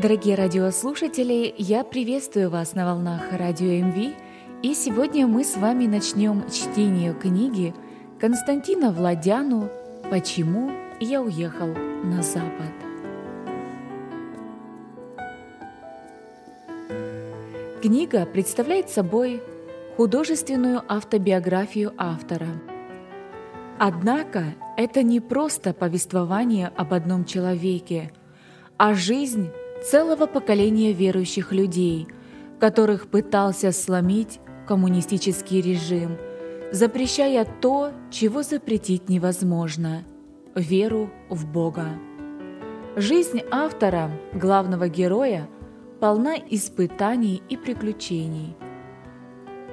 Дорогие радиослушатели, я приветствую вас на волнах радио МВ, и сегодня мы с вами начнем чтение книги Константина Владяну «Почему я уехал на Запад». Книга представляет собой художественную автобиографию автора. Однако это не просто повествование об одном человеке, а жизнь целого поколения верующих людей, которых пытался сломить коммунистический режим, запрещая то, чего запретить невозможно – веру в Бога. Жизнь автора, главного героя, полна испытаний и приключений.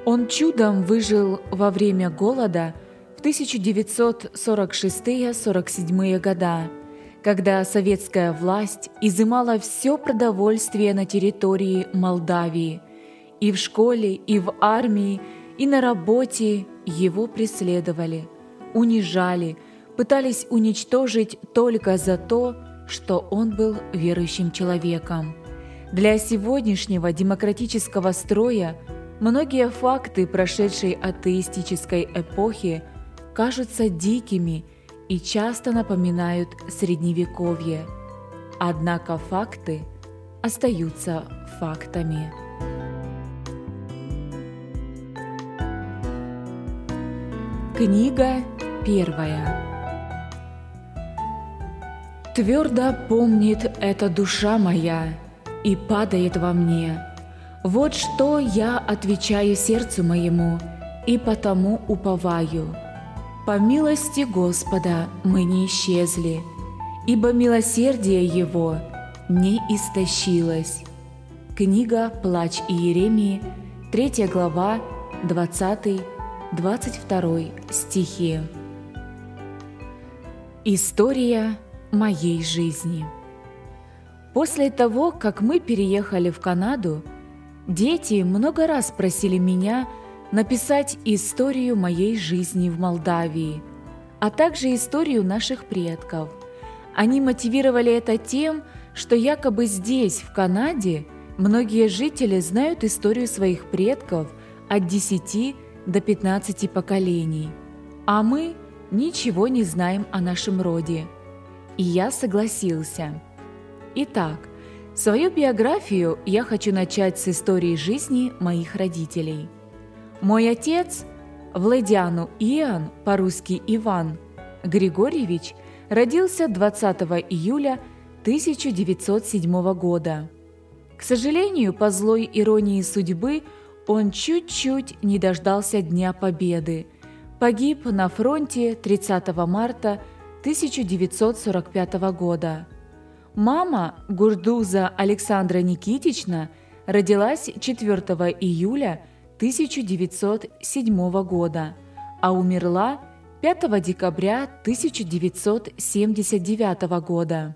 Он чудом выжил во время голода в 1946-47 года – когда советская власть изымала все продовольствие на территории Молдавии. И в школе, и в армии, и на работе его преследовали, унижали, пытались уничтожить только за то, что он был верующим человеком. Для сегодняшнего демократического строя многие факты прошедшей атеистической эпохи кажутся дикими – и часто напоминают средневековье. Однако факты остаются фактами. Книга первая. Твердо помнит эта душа моя и падает во мне. Вот что я отвечаю сердцу моему, и потому уповаю – по милости Господа мы не исчезли, ибо милосердие Его не истощилось. Книга «Плач Иеремии», 3 глава, 20-22 стихи. История моей жизни. После того, как мы переехали в Канаду, дети много раз просили меня – написать историю моей жизни в Молдавии, а также историю наших предков. Они мотивировали это тем, что якобы здесь, в Канаде, многие жители знают историю своих предков от 10 до 15 поколений, а мы ничего не знаем о нашем роде. И я согласился. Итак, свою биографию я хочу начать с истории жизни моих родителей – мой отец, Владяну Иоанн, по-русски Иван, Григорьевич, родился 20 июля 1907 года. К сожалению, по злой иронии судьбы, он чуть-чуть не дождался Дня Победы. Погиб на фронте 30 марта 1945 года. Мама Гурдуза Александра Никитична родилась 4 июля 1907 года, а умерла 5 декабря 1979 года.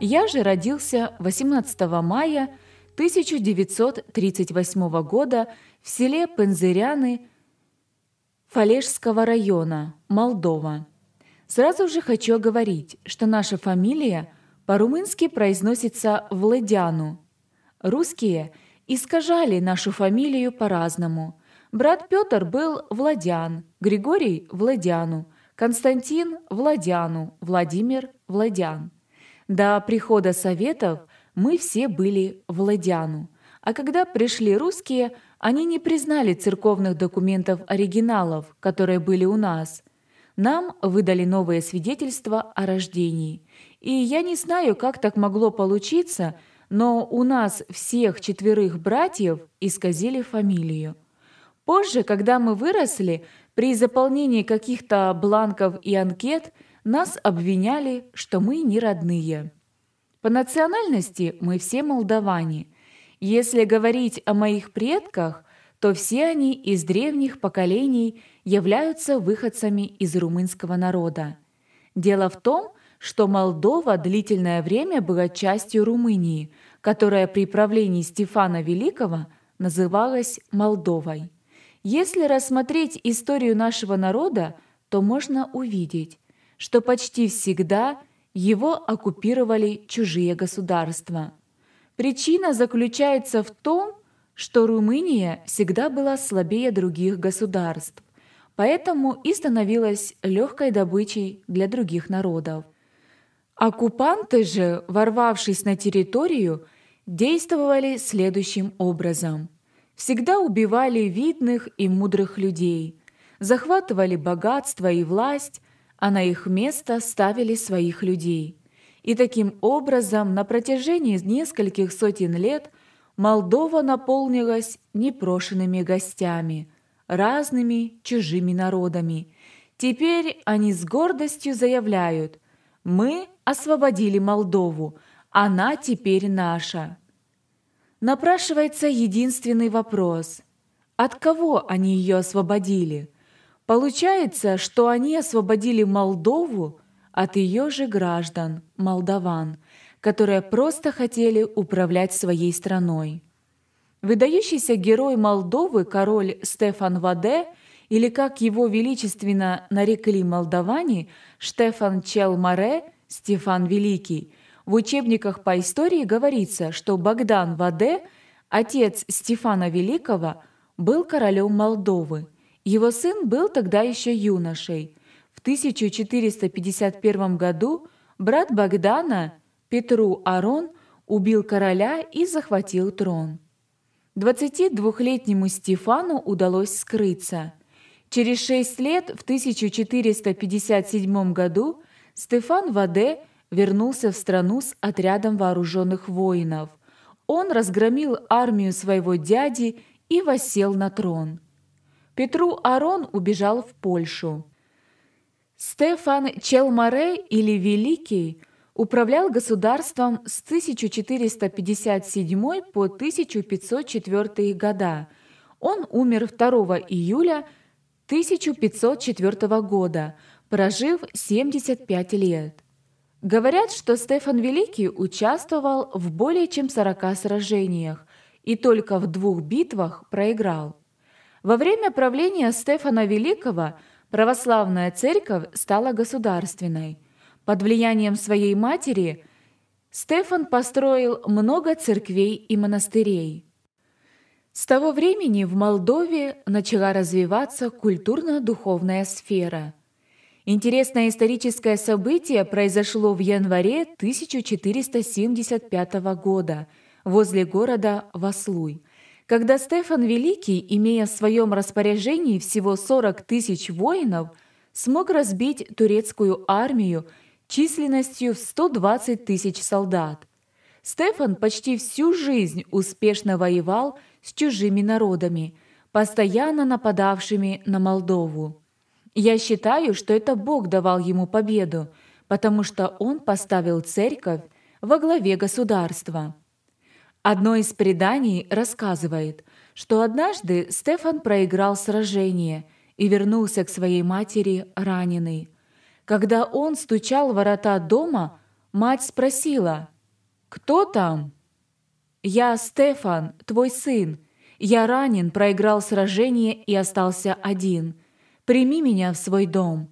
Я же родился 18 мая 1938 года в селе Пензыряны Фалежского района, Молдова. Сразу же хочу говорить, что наша фамилия по-румынски произносится Владяну. Русские – искажали нашу фамилию по-разному. Брат Петр был Владян, Григорий – Владяну, Константин – Владяну, Владимир – Владян. До прихода Советов мы все были Владяну, а когда пришли русские, они не признали церковных документов оригиналов, которые были у нас. Нам выдали новые свидетельства о рождении. И я не знаю, как так могло получиться – но у нас всех четверых братьев исказили фамилию. Позже, когда мы выросли, при заполнении каких-то бланков и анкет нас обвиняли, что мы не родные. По национальности мы все молдаване. Если говорить о моих предках, то все они из древних поколений являются выходцами из румынского народа. Дело в том, что Молдова длительное время была частью Румынии, которая при правлении Стефана Великого называлась Молдовой. Если рассмотреть историю нашего народа, то можно увидеть, что почти всегда его оккупировали чужие государства. Причина заключается в том, что Румыния всегда была слабее других государств, поэтому и становилась легкой добычей для других народов. Оккупанты же, ворвавшись на территорию, действовали следующим образом. Всегда убивали видных и мудрых людей, захватывали богатство и власть, а на их место ставили своих людей. И таким образом на протяжении нескольких сотен лет Молдова наполнилась непрошенными гостями, разными чужими народами. Теперь они с гордостью заявляют «Мы освободили Молдову, она теперь наша». Напрашивается единственный вопрос – от кого они ее освободили? Получается, что они освободили Молдову от ее же граждан, молдаван, которые просто хотели управлять своей страной. Выдающийся герой Молдовы, король Стефан Ваде, или как его величественно нарекли молдаване, Штефан Челмаре, Стефан Великий – в учебниках по истории говорится, что Богдан Ваде, отец Стефана Великого, был королем Молдовы. Его сын был тогда еще юношей. В 1451 году брат Богдана, Петру Арон, убил короля и захватил трон. 22-летнему Стефану удалось скрыться. Через шесть лет, в 1457 году, Стефан Ваде – вернулся в страну с отрядом вооруженных воинов. Он разгромил армию своего дяди и восел на трон. Петру Арон убежал в Польшу. Стефан Челмаре или Великий управлял государством с 1457 по 1504 года. Он умер 2 июля 1504 года, прожив 75 лет. Говорят, что Стефан Великий участвовал в более чем 40 сражениях и только в двух битвах проиграл. Во время правления Стефана Великого православная церковь стала государственной. Под влиянием своей матери Стефан построил много церквей и монастырей. С того времени в Молдове начала развиваться культурно-духовная сфера – Интересное историческое событие произошло в январе 1475 года возле города Васлуй, когда Стефан Великий, имея в своем распоряжении всего 40 тысяч воинов, смог разбить турецкую армию численностью в 120 тысяч солдат. Стефан почти всю жизнь успешно воевал с чужими народами, постоянно нападавшими на Молдову. Я считаю, что это Бог давал ему победу, потому что он поставил церковь во главе государства. Одно из преданий рассказывает, что однажды Стефан проиграл сражение и вернулся к своей матери раненый. Когда он стучал в ворота дома, мать спросила «Кто там?» «Я Стефан, твой сын. Я ранен, проиграл сражение и остался один прими меня в свой дом».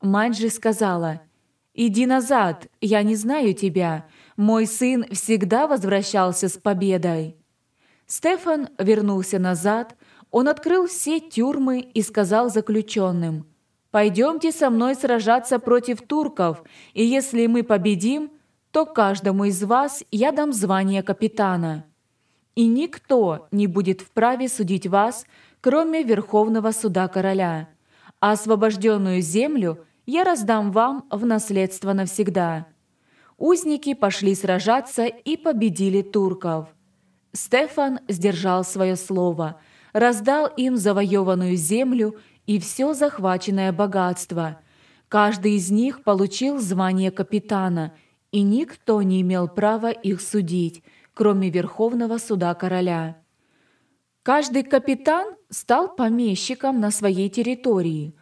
Мать же сказала, «Иди назад, я не знаю тебя. Мой сын всегда возвращался с победой». Стефан вернулся назад, он открыл все тюрьмы и сказал заключенным, «Пойдемте со мной сражаться против турков, и если мы победим, то каждому из вас я дам звание капитана. И никто не будет вправе судить вас, кроме Верховного суда короля. Освобожденную землю я раздам вам в наследство навсегда». Узники пошли сражаться и победили турков. Стефан сдержал свое слово, раздал им завоеванную землю и все захваченное богатство. Каждый из них получил звание капитана, и никто не имел права их судить, кроме Верховного суда короля. Каждый капитан стал помещиком на своей территории.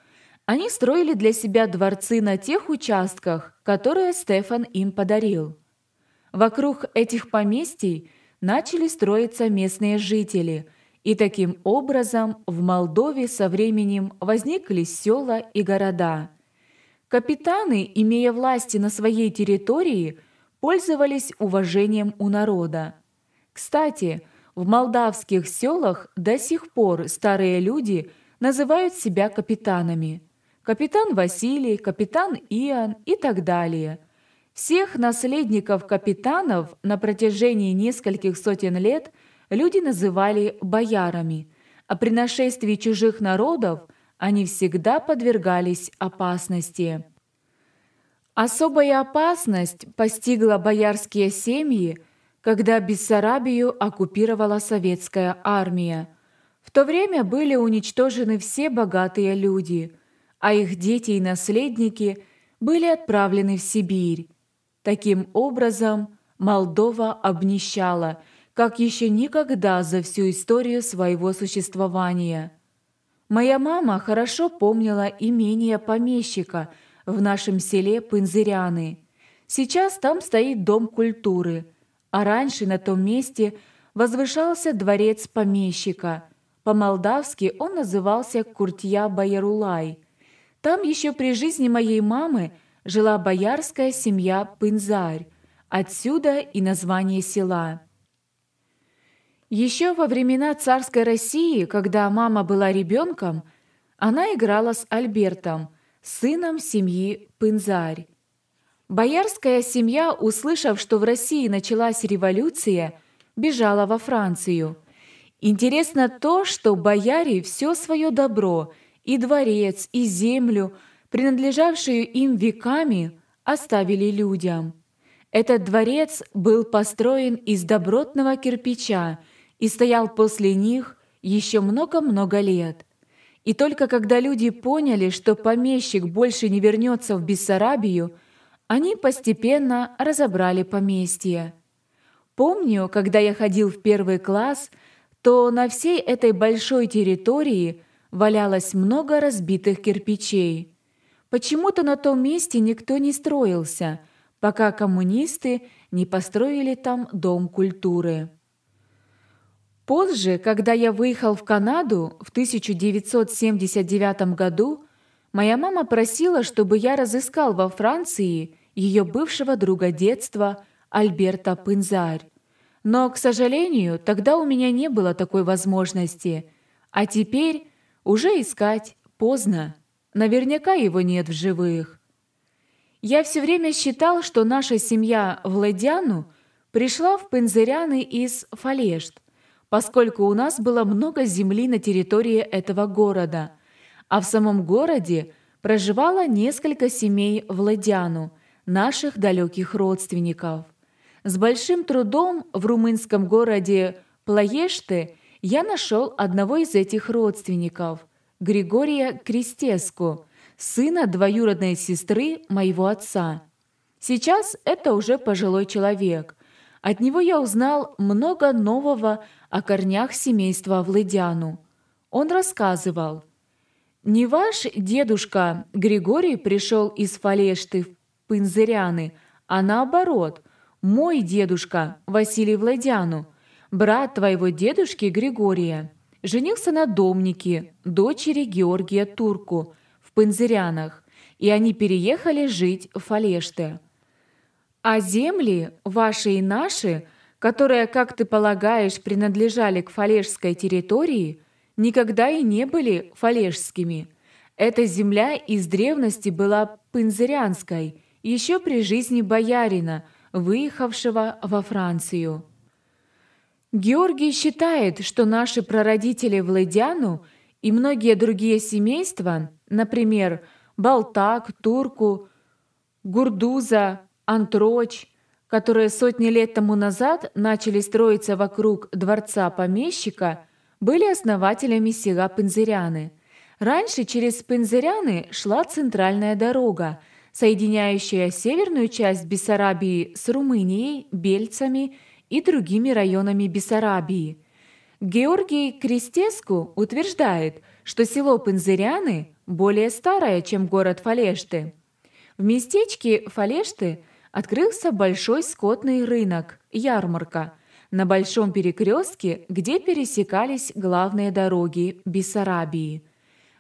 Они строили для себя дворцы на тех участках, которые Стефан им подарил. Вокруг этих поместий начали строиться местные жители, и таким образом в Молдове со временем возникли села и города. Капитаны, имея власти на своей территории, пользовались уважением у народа. Кстати, в молдавских селах до сих пор старые люди называют себя капитанами. Капитан Василий, капитан Иоанн и так далее. Всех наследников капитанов на протяжении нескольких сотен лет люди называли боярами, а при нашествии чужих народов они всегда подвергались опасности. Особая опасность постигла боярские семьи, когда Бессарабию оккупировала советская армия. В то время были уничтожены все богатые люди, а их дети и наследники были отправлены в Сибирь. Таким образом, Молдова обнищала, как еще никогда за всю историю своего существования. Моя мама хорошо помнила имение помещика – в нашем селе Пынзыряны. Сейчас там стоит Дом культуры, а раньше на том месте возвышался дворец помещика. По-молдавски он назывался Куртья Баярулай. Там еще при жизни моей мамы жила боярская семья Пынзарь, отсюда и название села. Еще во времена царской России, когда мама была ребенком, она играла с Альбертом – сыном семьи Пынзарь. Боярская семья, услышав, что в России началась революция, бежала во Францию. Интересно то, что бояре все свое добро, и дворец, и землю, принадлежавшую им веками, оставили людям. Этот дворец был построен из добротного кирпича и стоял после них еще много-много лет. И только когда люди поняли, что помещик больше не вернется в Бессарабию, они постепенно разобрали поместье. Помню, когда я ходил в первый класс, то на всей этой большой территории валялось много разбитых кирпичей. Почему-то на том месте никто не строился, пока коммунисты не построили там дом культуры. Позже, когда я выехал в Канаду в 1979 году, моя мама просила, чтобы я разыскал во Франции ее бывшего друга детства Альберта Пынзарь. Но, к сожалению, тогда у меня не было такой возможности. А теперь уже искать поздно. Наверняка его нет в живых. Я все время считал, что наша семья Владяну пришла в Пензыряны из Фалешт, поскольку у нас было много земли на территории этого города, а в самом городе проживало несколько семей Владяну, наших далеких родственников. С большим трудом в румынском городе Плаеште я нашел одного из этих родственников, Григория Крестеску, сына двоюродной сестры моего отца. Сейчас это уже пожилой человек. От него я узнал много нового о корнях семейства Владяну. Он рассказывал, «Не ваш дедушка Григорий пришел из Фалешты в Пынзыряны, а наоборот, мой дедушка Василий Владяну, брат твоего дедушки Григория, женился на домнике, дочери Георгия Турку, в Пынзырянах, и они переехали жить в Фалеште. А земли, ваши и наши – которые, как ты полагаешь, принадлежали к фалежской территории, никогда и не были фалежскими. Эта земля из древности была пынзырянской, еще при жизни боярина, выехавшего во Францию. Георгий считает, что наши прародители Владяну и многие другие семейства, например, Балтак, Турку, Гурдуза, Антроч – которые сотни лет тому назад начали строиться вокруг дворца помещика, были основателями села Пензыряны. Раньше через Пензыряны шла центральная дорога, соединяющая северную часть Бессарабии с Румынией, Бельцами и другими районами Бессарабии. Георгий Крестеску утверждает, что село Пензыряны более старое, чем город Фалешты. В местечке Фалешты – открылся большой скотный рынок, ярмарка, на большом перекрестке, где пересекались главные дороги Бессарабии.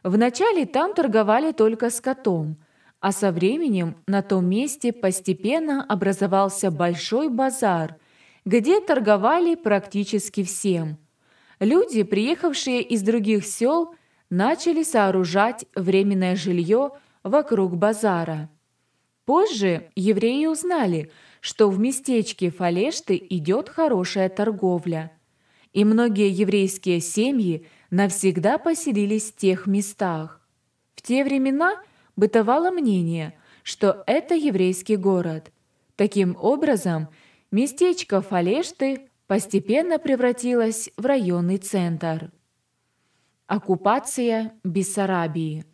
Вначале там торговали только скотом, а со временем на том месте постепенно образовался большой базар, где торговали практически всем. Люди, приехавшие из других сел, начали сооружать временное жилье вокруг базара. Позже евреи узнали, что в местечке Фалешты идет хорошая торговля, и многие еврейские семьи навсегда поселились в тех местах. В те времена бытовало мнение, что это еврейский город. Таким образом, местечко Фалешты постепенно превратилось в районный центр. Оккупация Бессарабии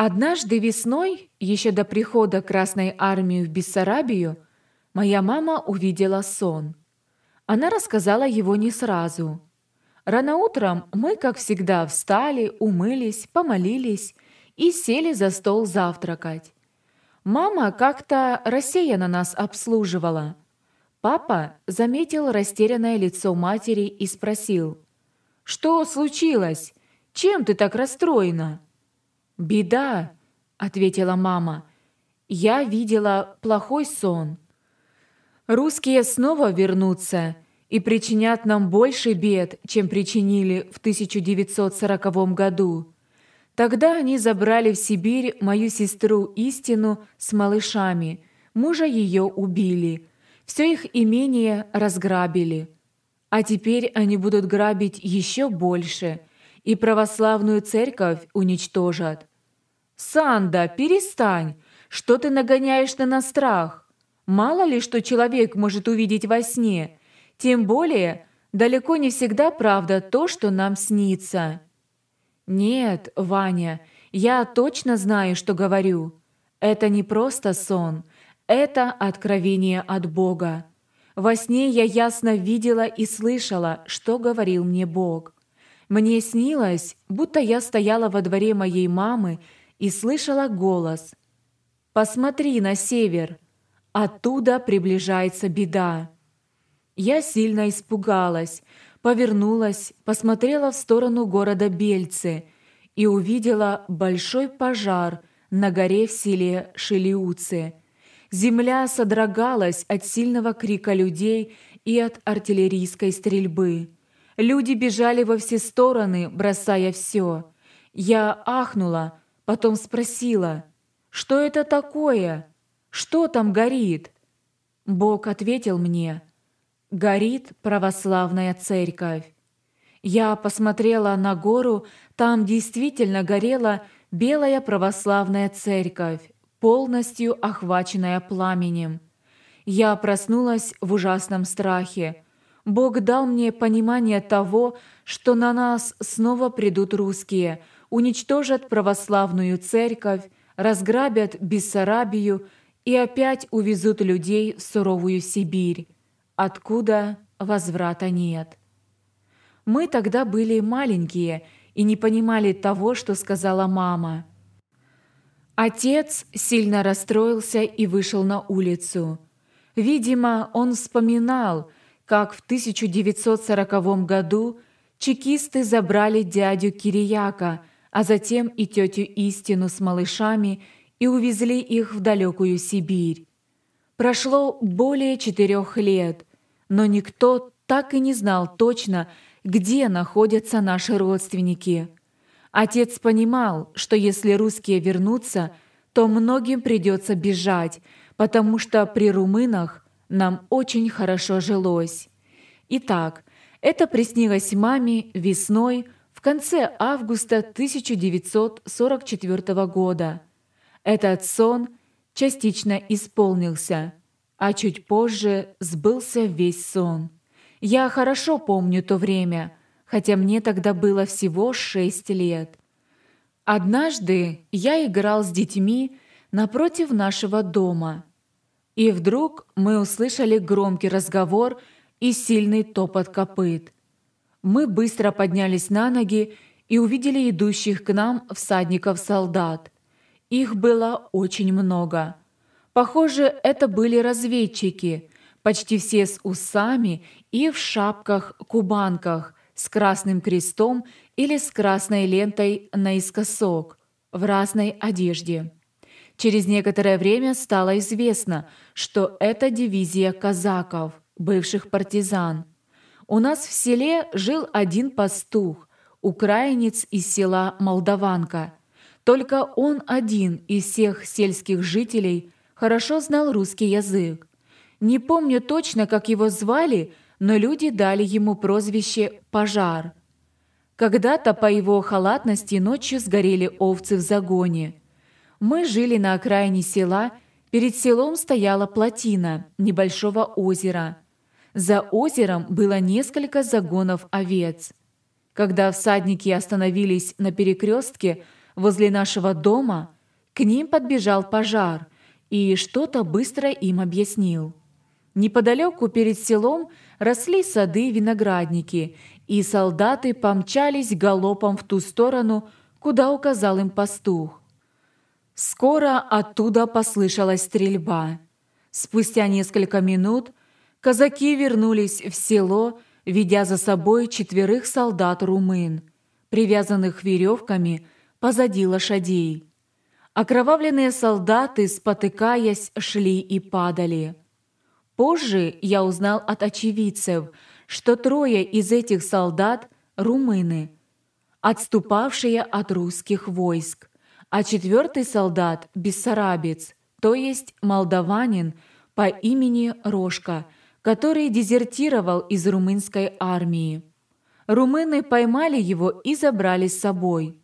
Однажды весной, еще до прихода Красной Армии в Бессарабию, моя мама увидела сон. Она рассказала его не сразу. Рано утром мы, как всегда, встали, умылись, помолились и сели за стол завтракать. Мама как-то рассеянно нас обслуживала. Папа заметил растерянное лицо матери и спросил, «Что случилось? Чем ты так расстроена?» «Беда», — ответила мама. «Я видела плохой сон. Русские снова вернутся» и причинят нам больше бед, чем причинили в 1940 году. Тогда они забрали в Сибирь мою сестру Истину с малышами, мужа ее убили, все их имение разграбили. А теперь они будут грабить еще больше, и православную церковь уничтожат. «Санда, перестань! Что ты нагоняешь на страх? Мало ли, что человек может увидеть во сне – тем более, далеко не всегда правда то, что нам снится. Нет, Ваня, я точно знаю, что говорю. Это не просто сон, это откровение от Бога. Во сне я ясно видела и слышала, что говорил мне Бог. Мне снилось, будто я стояла во дворе моей мамы и слышала голос. «Посмотри на север, оттуда приближается беда». Я сильно испугалась, повернулась, посмотрела в сторону города Бельцы и увидела большой пожар на горе в селе Шелиуцы. Земля содрогалась от сильного крика людей и от артиллерийской стрельбы. Люди бежали во все стороны, бросая все. Я ахнула, потом спросила, «Что это такое? Что там горит?» Бог ответил мне – горит православная церковь. Я посмотрела на гору, там действительно горела белая православная церковь, полностью охваченная пламенем. Я проснулась в ужасном страхе. Бог дал мне понимание того, что на нас снова придут русские, уничтожат православную церковь, разграбят Бессарабию и опять увезут людей в суровую Сибирь откуда возврата нет. Мы тогда были маленькие и не понимали того, что сказала мама. Отец сильно расстроился и вышел на улицу. Видимо, он вспоминал, как в 1940 году чекисты забрали дядю Кирияка, а затем и тетю Истину с малышами и увезли их в далекую Сибирь. Прошло более четырех лет, но никто так и не знал точно, где находятся наши родственники. Отец понимал, что если русские вернутся, то многим придется бежать, потому что при румынах нам очень хорошо жилось. Итак, это приснилось маме весной в конце августа 1944 года. Этот сон частично исполнился – а чуть позже сбылся весь сон. Я хорошо помню то время, хотя мне тогда было всего шесть лет. Однажды я играл с детьми напротив нашего дома, и вдруг мы услышали громкий разговор и сильный топот копыт. Мы быстро поднялись на ноги и увидели идущих к нам всадников-солдат. Их было очень много – Похоже, это были разведчики, почти все с усами и в шапках-кубанках, с красным крестом или с красной лентой наискосок, в разной одежде. Через некоторое время стало известно, что это дивизия казаков, бывших партизан. У нас в селе жил один пастух, украинец из села Молдаванка. Только он один из всех сельских жителей хорошо знал русский язык. Не помню точно, как его звали, но люди дали ему прозвище «Пожар». Когда-то по его халатности ночью сгорели овцы в загоне. Мы жили на окраине села, перед селом стояла плотина небольшого озера. За озером было несколько загонов овец. Когда всадники остановились на перекрестке возле нашего дома, к ним подбежал пожар и что-то быстро им объяснил. Неподалеку перед селом росли сады виноградники, и солдаты помчались галопом в ту сторону, куда указал им пастух. Скоро оттуда послышалась стрельба. Спустя несколько минут казаки вернулись в село, ведя за собой четверых солдат-румын, привязанных веревками позади лошадей. Окровавленные солдаты, спотыкаясь, шли и падали. Позже я узнал от очевидцев, что трое из этих солдат – румыны, отступавшие от русских войск, а четвертый солдат – бессарабец, то есть молдаванин по имени Рожка, который дезертировал из румынской армии. Румыны поймали его и забрали с собой.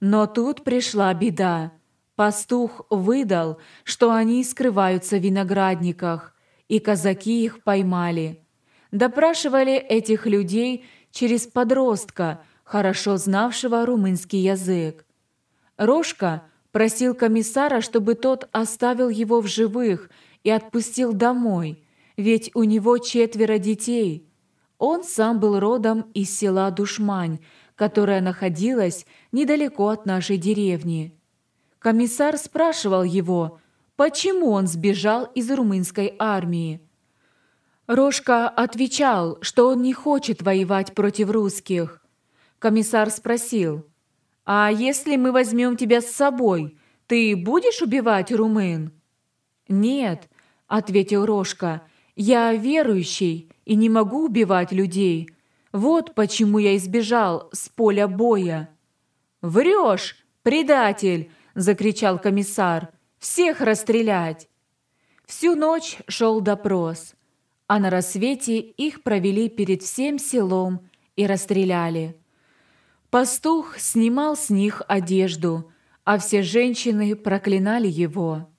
Но тут пришла беда. Пастух выдал, что они скрываются в виноградниках – и казаки их поймали. Допрашивали этих людей через подростка, хорошо знавшего румынский язык. Рожка просил комиссара, чтобы тот оставил его в живых и отпустил домой, ведь у него четверо детей. Он сам был родом из села Душмань, которое находилось недалеко от нашей деревни. Комиссар спрашивал его – почему он сбежал из румынской армии. Рожка отвечал, что он не хочет воевать против русских. Комиссар спросил, «А если мы возьмем тебя с собой, ты будешь убивать румын?» «Нет», — ответил Рожка, «я верующий и не могу убивать людей. Вот почему я избежал с поля боя». «Врешь, предатель!» — закричал комиссар. Всех расстрелять!» Всю ночь шел допрос, а на рассвете их провели перед всем селом и расстреляли. Пастух снимал с них одежду, а все женщины проклинали его.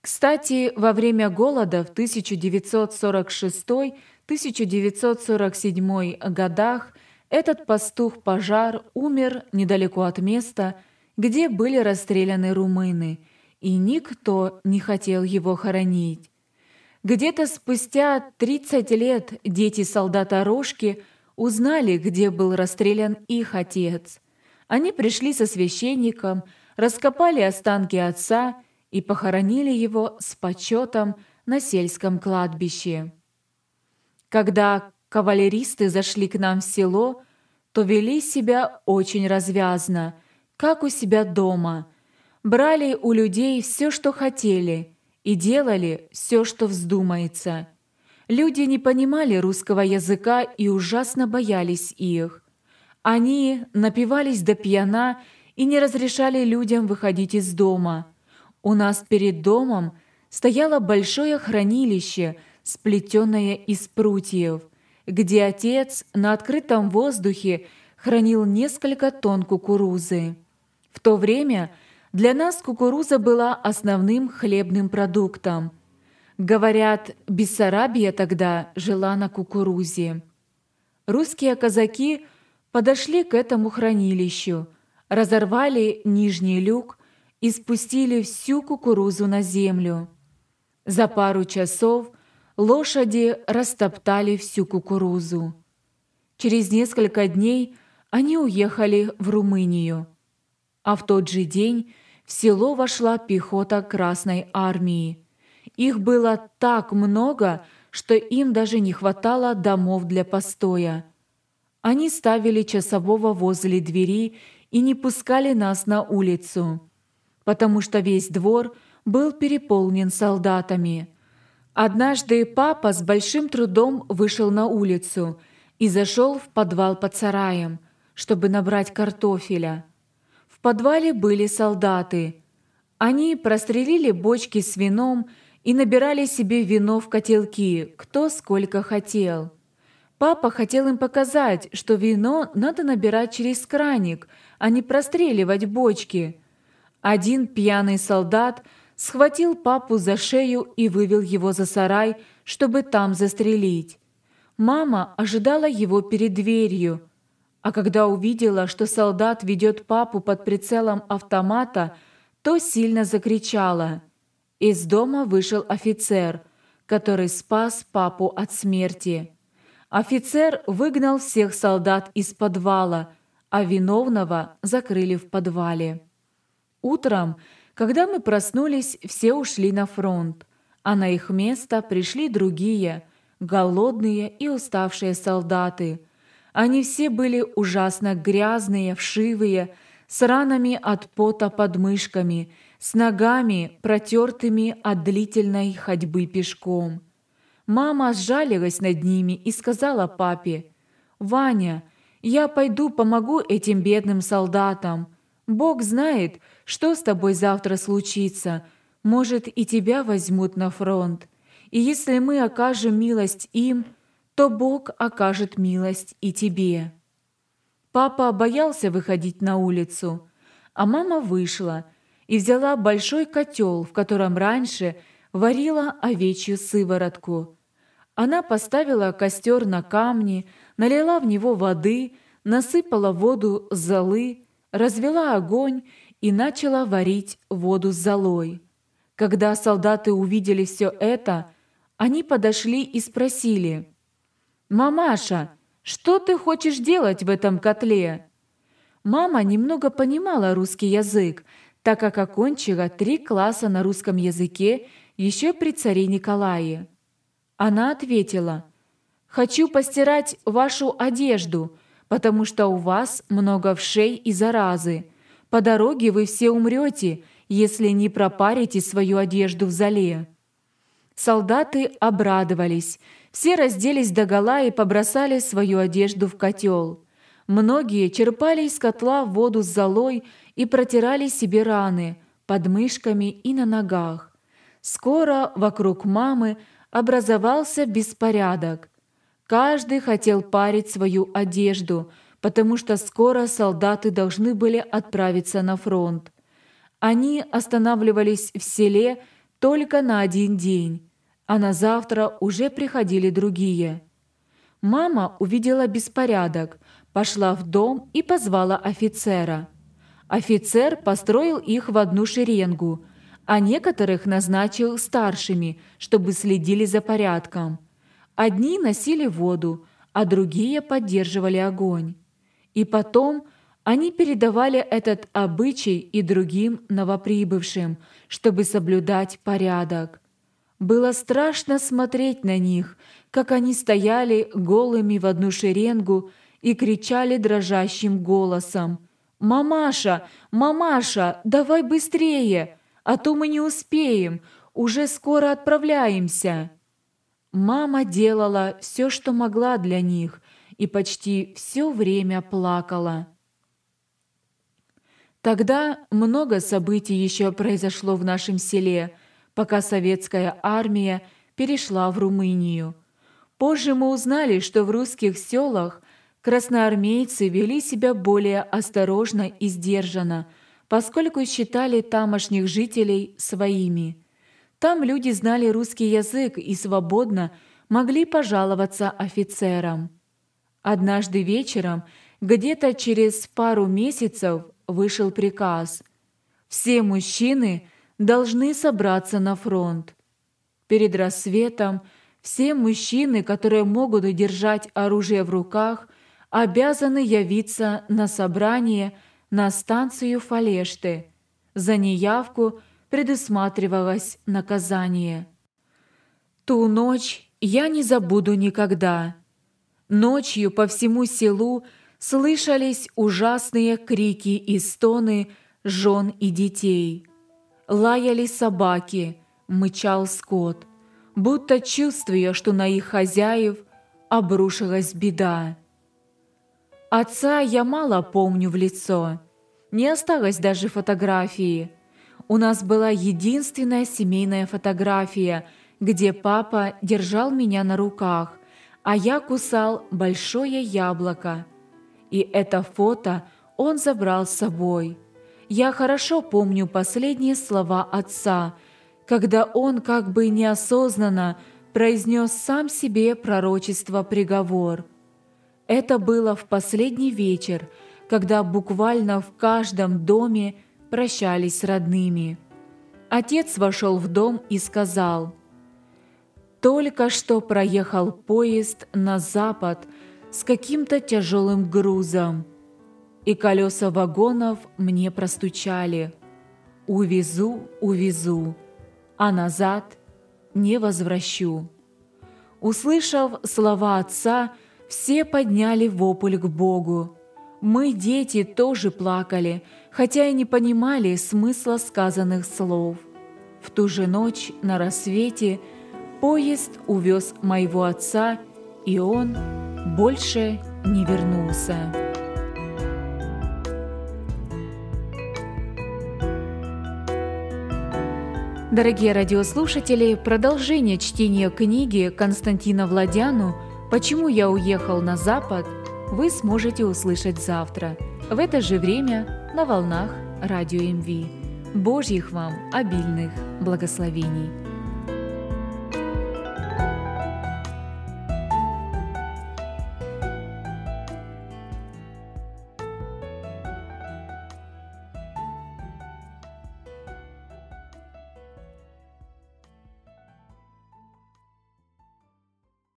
Кстати, во время голода в 1946-1947 годах этот пастух-пожар умер недалеко от места, где были расстреляны румыны – и никто не хотел его хоронить. Где-то спустя 30 лет дети солдата Рожки узнали, где был расстрелян их отец. Они пришли со священником, раскопали останки отца и похоронили его с почетом на сельском кладбище. Когда кавалеристы зашли к нам в село, то вели себя очень развязно, как у себя дома – брали у людей все, что хотели, и делали все, что вздумается. Люди не понимали русского языка и ужасно боялись их. Они напивались до пьяна и не разрешали людям выходить из дома. У нас перед домом стояло большое хранилище, сплетенное из прутьев, где отец на открытом воздухе хранил несколько тонн кукурузы. В то время – для нас кукуруза была основным хлебным продуктом. Говорят, Бессарабия тогда жила на кукурузе. Русские казаки подошли к этому хранилищу, разорвали нижний люк и спустили всю кукурузу на землю. За пару часов лошади растоптали всю кукурузу. Через несколько дней они уехали в Румынию. А в тот же день в село вошла пехота Красной Армии. Их было так много, что им даже не хватало домов для постоя. Они ставили часового возле двери и не пускали нас на улицу, потому что весь двор был переполнен солдатами. Однажды папа с большим трудом вышел на улицу и зашел в подвал под сараем, чтобы набрать картофеля. В подвале были солдаты. Они прострелили бочки с вином и набирали себе вино в котелки, кто сколько хотел. Папа хотел им показать, что вино надо набирать через краник, а не простреливать бочки. Один пьяный солдат схватил папу за шею и вывел его за сарай, чтобы там застрелить. Мама ожидала его перед дверью, а когда увидела, что солдат ведет папу под прицелом автомата, то сильно закричала. Из дома вышел офицер, который спас папу от смерти. Офицер выгнал всех солдат из подвала, а виновного закрыли в подвале. Утром, когда мы проснулись, все ушли на фронт, а на их место пришли другие, голодные и уставшие солдаты. Они все были ужасно грязные, вшивые, с ранами от пота под мышками, с ногами, протертыми от длительной ходьбы пешком. Мама сжалилась над ними и сказала папе, «Ваня, я пойду помогу этим бедным солдатам. Бог знает, что с тобой завтра случится. Может, и тебя возьмут на фронт. И если мы окажем милость им, то Бог окажет милость и тебе». Папа боялся выходить на улицу, а мама вышла и взяла большой котел, в котором раньше – варила овечью сыворотку. Она поставила костер на камни, налила в него воды, насыпала воду с золы, развела огонь и начала варить воду с золой. Когда солдаты увидели все это, они подошли и спросили, «Мамаша, что ты хочешь делать в этом котле?» Мама немного понимала русский язык, так как окончила три класса на русском языке еще при царе Николае. Она ответила, «Хочу постирать вашу одежду, потому что у вас много вшей и заразы. По дороге вы все умрете, если не пропарите свою одежду в зале». Солдаты обрадовались, все разделись догола и побросали свою одежду в котел. Многие черпали из котла воду с золой и протирали себе раны под мышками и на ногах. Скоро вокруг мамы образовался беспорядок. Каждый хотел парить свою одежду, потому что скоро солдаты должны были отправиться на фронт. Они останавливались в селе только на один день, а на завтра уже приходили другие. Мама увидела беспорядок, пошла в дом и позвала офицера. Офицер построил их в одну шеренгу – а некоторых назначил старшими, чтобы следили за порядком. Одни носили воду, а другие поддерживали огонь. И потом они передавали этот обычай и другим новоприбывшим, чтобы соблюдать порядок. Было страшно смотреть на них, как они стояли голыми в одну шеренгу и кричали дрожащим голосом «Мамаша! Мамаша! Давай быстрее!» а то мы не успеем, уже скоро отправляемся». Мама делала все, что могла для них, и почти все время плакала. Тогда много событий еще произошло в нашем селе, пока советская армия перешла в Румынию. Позже мы узнали, что в русских селах красноармейцы вели себя более осторожно и сдержанно – поскольку считали тамошних жителей своими. Там люди знали русский язык и свободно могли пожаловаться офицерам. Однажды вечером, где-то через пару месяцев, вышел приказ. Все мужчины должны собраться на фронт. Перед рассветом все мужчины, которые могут удержать оружие в руках, обязаны явиться на собрание – на станцию Фалешты. За неявку предусматривалось наказание. Ту ночь я не забуду никогда. Ночью по всему селу слышались ужасные крики и стоны жен и детей. Лаяли собаки, мычал скот, будто чувствуя, что на их хозяев обрушилась беда. Отца я мало помню в лицо. Не осталось даже фотографии. У нас была единственная семейная фотография, где папа держал меня на руках, а я кусал большое яблоко. И это фото он забрал с собой. Я хорошо помню последние слова отца, когда он как бы неосознанно произнес сам себе пророчество-приговор – это было в последний вечер, когда буквально в каждом доме прощались с родными. Отец вошел в дом и сказал, «Только что проехал поезд на запад с каким-то тяжелым грузом, и колеса вагонов мне простучали. Увезу, увезу, а назад не возвращу». Услышав слова отца, все подняли вопль к Богу. Мы, дети, тоже плакали, хотя и не понимали смысла сказанных слов. В ту же ночь на рассвете поезд увез моего отца, и он больше не вернулся. Дорогие радиослушатели, продолжение чтения книги Константина Владяну – Почему я уехал на Запад, вы сможете услышать завтра, в это же время на волнах Радио МВ. Божьих вам обильных благословений!